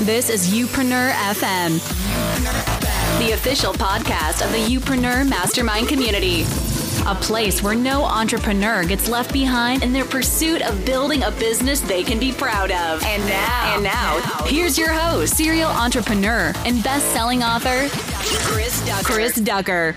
This is Youpreneur FM, the official podcast of the Youpreneur Mastermind community. A place where no entrepreneur gets left behind in their pursuit of building a business they can be proud of. And now, and now, here's your host, serial entrepreneur and best-selling author, Chris Ducker. Chris Ducker.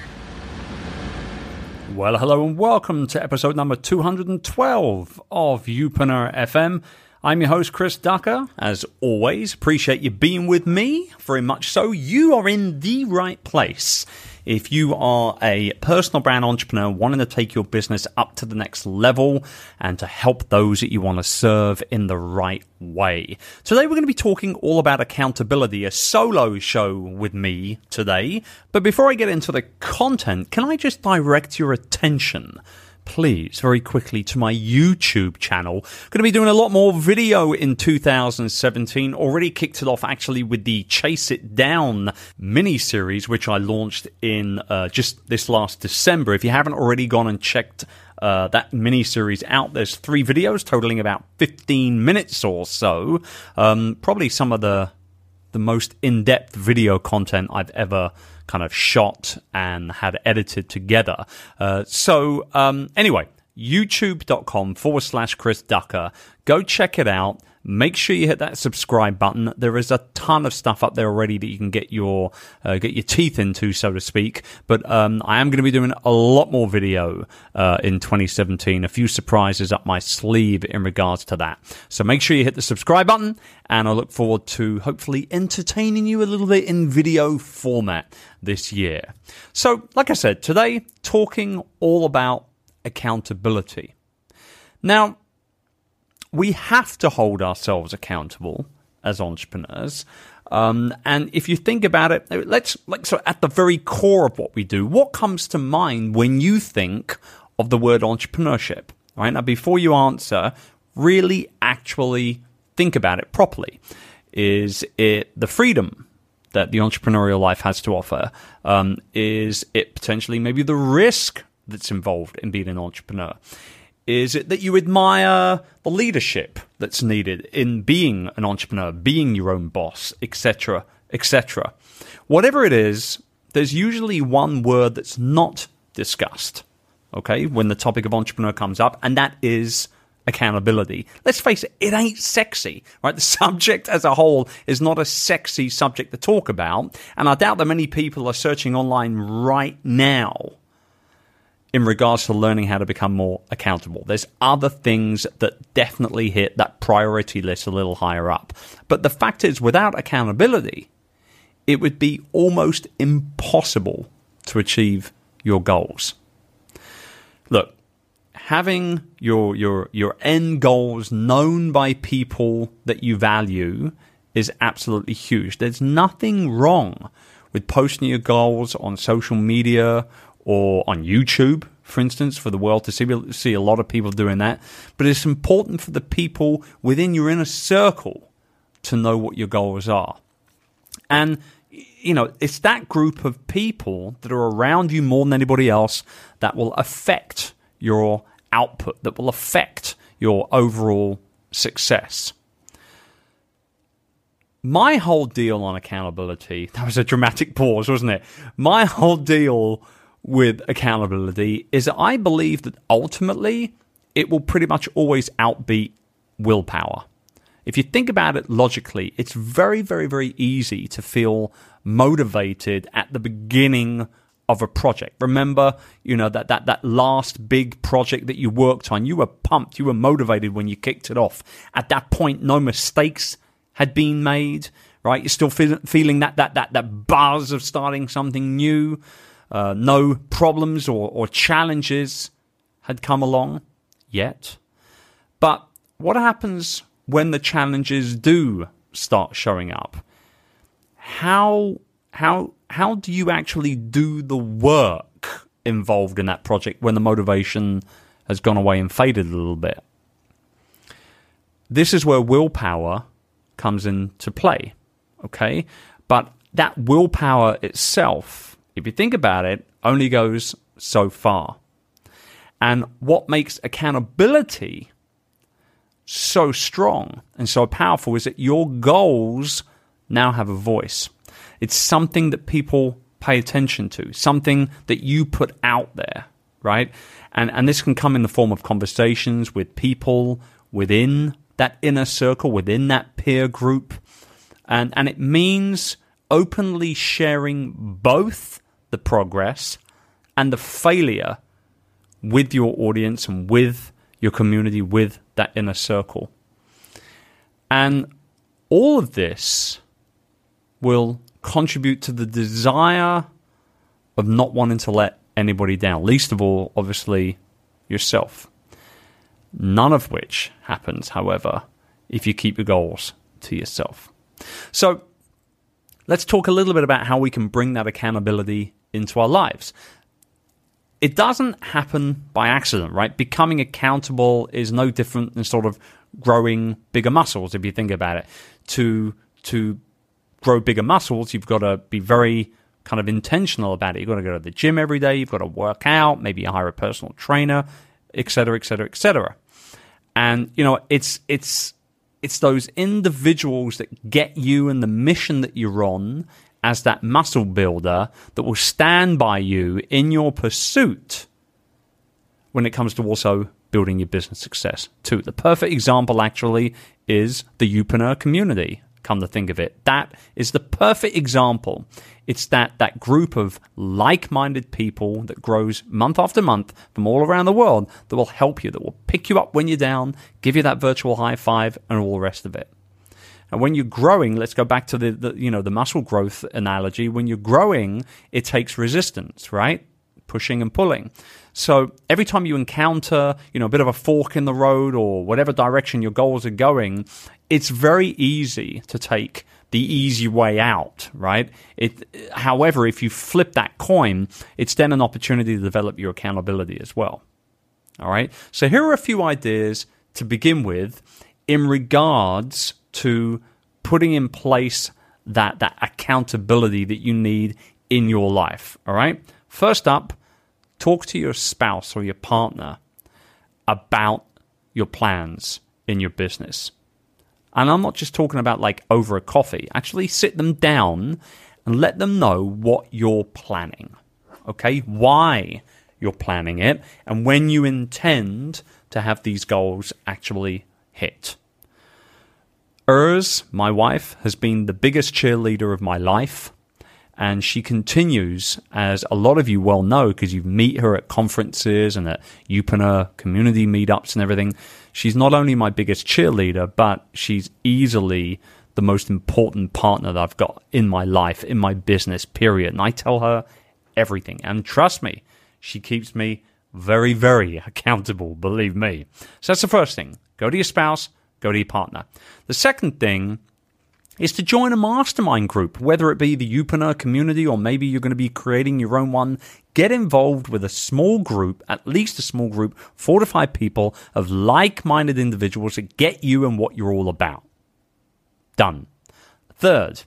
Well, hello and welcome to episode number 212 of Youpreneur FM. I'm your host, Chris Ducker. As always, appreciate you being with me. Very much so. You are in the right place. If you are a personal brand entrepreneur wanting to take your business up to the next level and to help those that you want to serve in the right way. Today, we're going to be talking all about accountability, a solo show with me today. But before I get into the content, can I just direct your attention? Please, very quickly to my YouTube channel. Going to be doing a lot more video in 2017. Already kicked it off actually with the Chase It Down mini series, which I launched in uh, just this last December. If you haven't already gone and checked uh, that mini series out. There's three videos totaling about 15 minutes or so. Um, probably some of the the most in depth video content I've ever kind of shot and had edited together. Uh, so, um, anyway, youtube.com forward slash Chris Ducker. Go check it out. Make sure you hit that subscribe button. There is a ton of stuff up there already that you can get your uh, get your teeth into, so to speak. But um, I am going to be doing a lot more video uh, in 2017. A few surprises up my sleeve in regards to that. So make sure you hit the subscribe button, and I look forward to hopefully entertaining you a little bit in video format this year. So, like I said, today talking all about accountability. Now we have to hold ourselves accountable as entrepreneurs. Um, and if you think about it, let's like so at the very core of what we do, what comes to mind when you think of the word entrepreneurship? Right now, before you answer, really actually think about it properly. Is it the freedom that the entrepreneurial life has to offer? Um, is it potentially maybe the risk that's involved in being an entrepreneur? Is it that you admire the leadership that's needed in being an entrepreneur, being your own boss, etc., etc.? Whatever it is, there's usually one word that's not discussed, okay, when the topic of entrepreneur comes up, and that is accountability. Let's face it, it ain't sexy, right? The subject as a whole is not a sexy subject to talk about, and I doubt that many people are searching online right now in regards to learning how to become more accountable. There's other things that definitely hit that priority list a little higher up. But the fact is, without accountability, it would be almost impossible to achieve your goals. Look, having your your your end goals known by people that you value is absolutely huge. There's nothing wrong with posting your goals on social media or on YouTube, for instance, for the world to see. See a lot of people doing that. But it's important for the people within your inner circle to know what your goals are. And, you know, it's that group of people that are around you more than anybody else that will affect your output, that will affect your overall success. My whole deal on accountability, that was a dramatic pause, wasn't it? My whole deal with accountability is that I believe that ultimately it will pretty much always outbeat willpower. If you think about it logically, it's very, very, very easy to feel motivated at the beginning of a project. Remember, you know, that, that, that last big project that you worked on, you were pumped, you were motivated when you kicked it off. At that point, no mistakes had been made, right? You're still feel, feeling that, that, that, that buzz of starting something new uh, no problems or, or challenges had come along yet. But what happens when the challenges do start showing up? How how how do you actually do the work involved in that project when the motivation has gone away and faded a little bit? This is where willpower comes into play. Okay? But that willpower itself if you think about it, only goes so far. And what makes accountability so strong and so powerful is that your goals now have a voice. It's something that people pay attention to, something that you put out there, right? And and this can come in the form of conversations with people within that inner circle, within that peer group. And and it means openly sharing both the progress and the failure with your audience and with your community, with that inner circle. And all of this will contribute to the desire of not wanting to let anybody down, least of all, obviously, yourself. None of which happens, however, if you keep your goals to yourself. So, let's talk a little bit about how we can bring that accountability into our lives. It doesn't happen by accident, right? Becoming accountable is no different than sort of growing bigger muscles, if you think about it. To to grow bigger muscles, you've got to be very kind of intentional about it. You've got to go to the gym every day. You've got to work out. Maybe hire a personal trainer, etc., etc., etc. And you know, it's it's it's those individuals that get you and the mission that you're on as that muscle builder that will stand by you in your pursuit when it comes to also building your business success too. The perfect example actually is the Youpreneur community come to think of it. That is the perfect example. It's that, that group of like minded people that grows month after month from all around the world that will help you, that will pick you up when you're down, give you that virtual high five, and all the rest of it. And when you're growing, let's go back to the, the you know the muscle growth analogy. When you're growing, it takes resistance, right? Pushing and pulling. So every time you encounter, you know, a bit of a fork in the road or whatever direction your goals are going, it's very easy to take the easy way out, right? It, however, if you flip that coin, it's then an opportunity to develop your accountability as well. All right. So here are a few ideas to begin with in regards to putting in place that, that accountability that you need in your life. All right. First up, talk to your spouse or your partner about your plans in your business. And I'm not just talking about like over a coffee. Actually, sit them down and let them know what you're planning. Okay? Why you're planning it and when you intend to have these goals actually hit. Urs, my wife, has been the biggest cheerleader of my life. And she continues, as a lot of you well know, because you meet her at conferences and at Youpreneur community meetups and everything. She's not only my biggest cheerleader, but she's easily the most important partner that I've got in my life, in my business, period. And I tell her everything. And trust me, she keeps me very, very accountable, believe me. So that's the first thing. Go to your spouse, go to your partner. The second thing is to join a mastermind group, whether it be the Youpreneur community or maybe you're going to be creating your own one. Get involved with a small group, at least a small group, four to five people of like minded individuals that get you and what you're all about. Done. Third,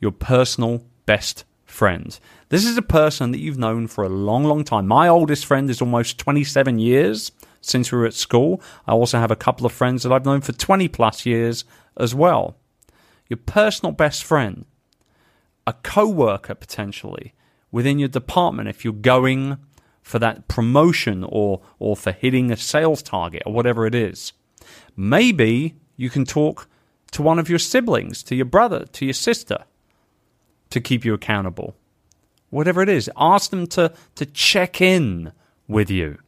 your personal best friend. This is a person that you've known for a long, long time. My oldest friend is almost 27 years since we were at school. I also have a couple of friends that I've known for 20 plus years as well your personal best friend, a co worker potentially within your department if you're going for that promotion or, or for hitting a sales target or whatever it is. Maybe you can talk to one of your siblings, to your brother, to your sister to keep you accountable. Whatever it is, ask them to, to check in with you.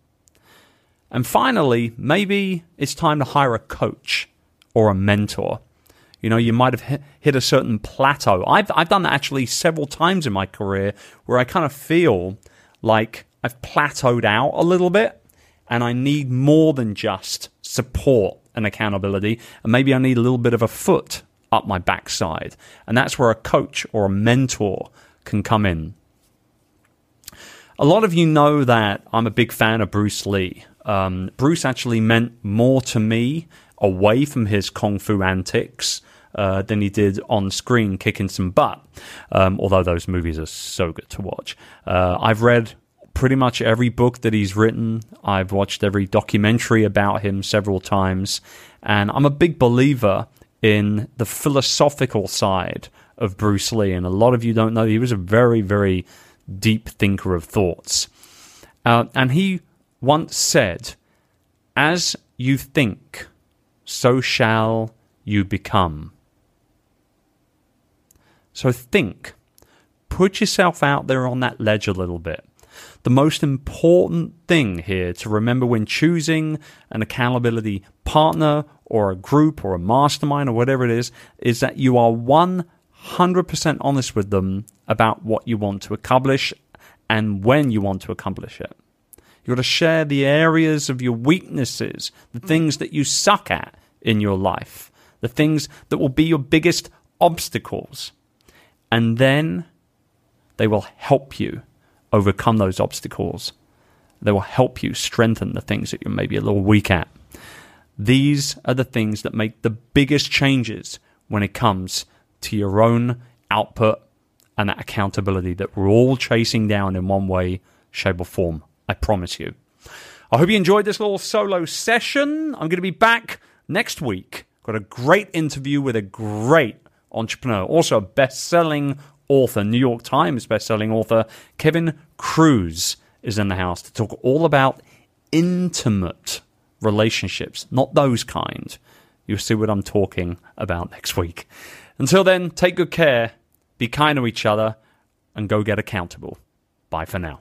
And finally, maybe it's time to hire a coach or a mentor. You know, you might have hit a certain plateau. I've, I've done that actually several times in my career where I kind of feel like I've plateaued out a little bit and I need more than just support and accountability. And maybe I need a little bit of a foot up my backside. And that's where a coach or a mentor can come in. A lot of you know that I'm a big fan of Bruce Lee. Um, Bruce actually meant more to me away from his kung fu antics uh, than he did on screen kicking some butt. Um, although those movies are so good to watch. Uh, I've read pretty much every book that he's written. I've watched every documentary about him several times. And I'm a big believer in the philosophical side of Bruce Lee. And a lot of you don't know he was a very, very deep thinker of thoughts. Uh, and he once said, As you think, so shall you become. So think. Put yourself out there on that ledge a little bit. The most important thing here to remember when choosing an accountability partner or a group or a mastermind or whatever it is is that you are 100% honest with them about what you want to accomplish and when you want to accomplish it. You've got to share the areas of your weaknesses, the things that you suck at in your life, the things that will be your biggest obstacles. And then they will help you overcome those obstacles. They will help you strengthen the things that you're maybe a little weak at. These are the things that make the biggest changes when it comes to your own output and that accountability that we're all chasing down in one way, shape, or form. I promise you. I hope you enjoyed this little solo session. I'm going to be back next week. Got a great interview with a great entrepreneur, also a best selling author, New York Times best-selling author Kevin Kruse is in the house to talk all about intimate relationships, not those kind. You'll see what I'm talking about next week. Until then, take good care, be kind to each other, and go get accountable. Bye for now.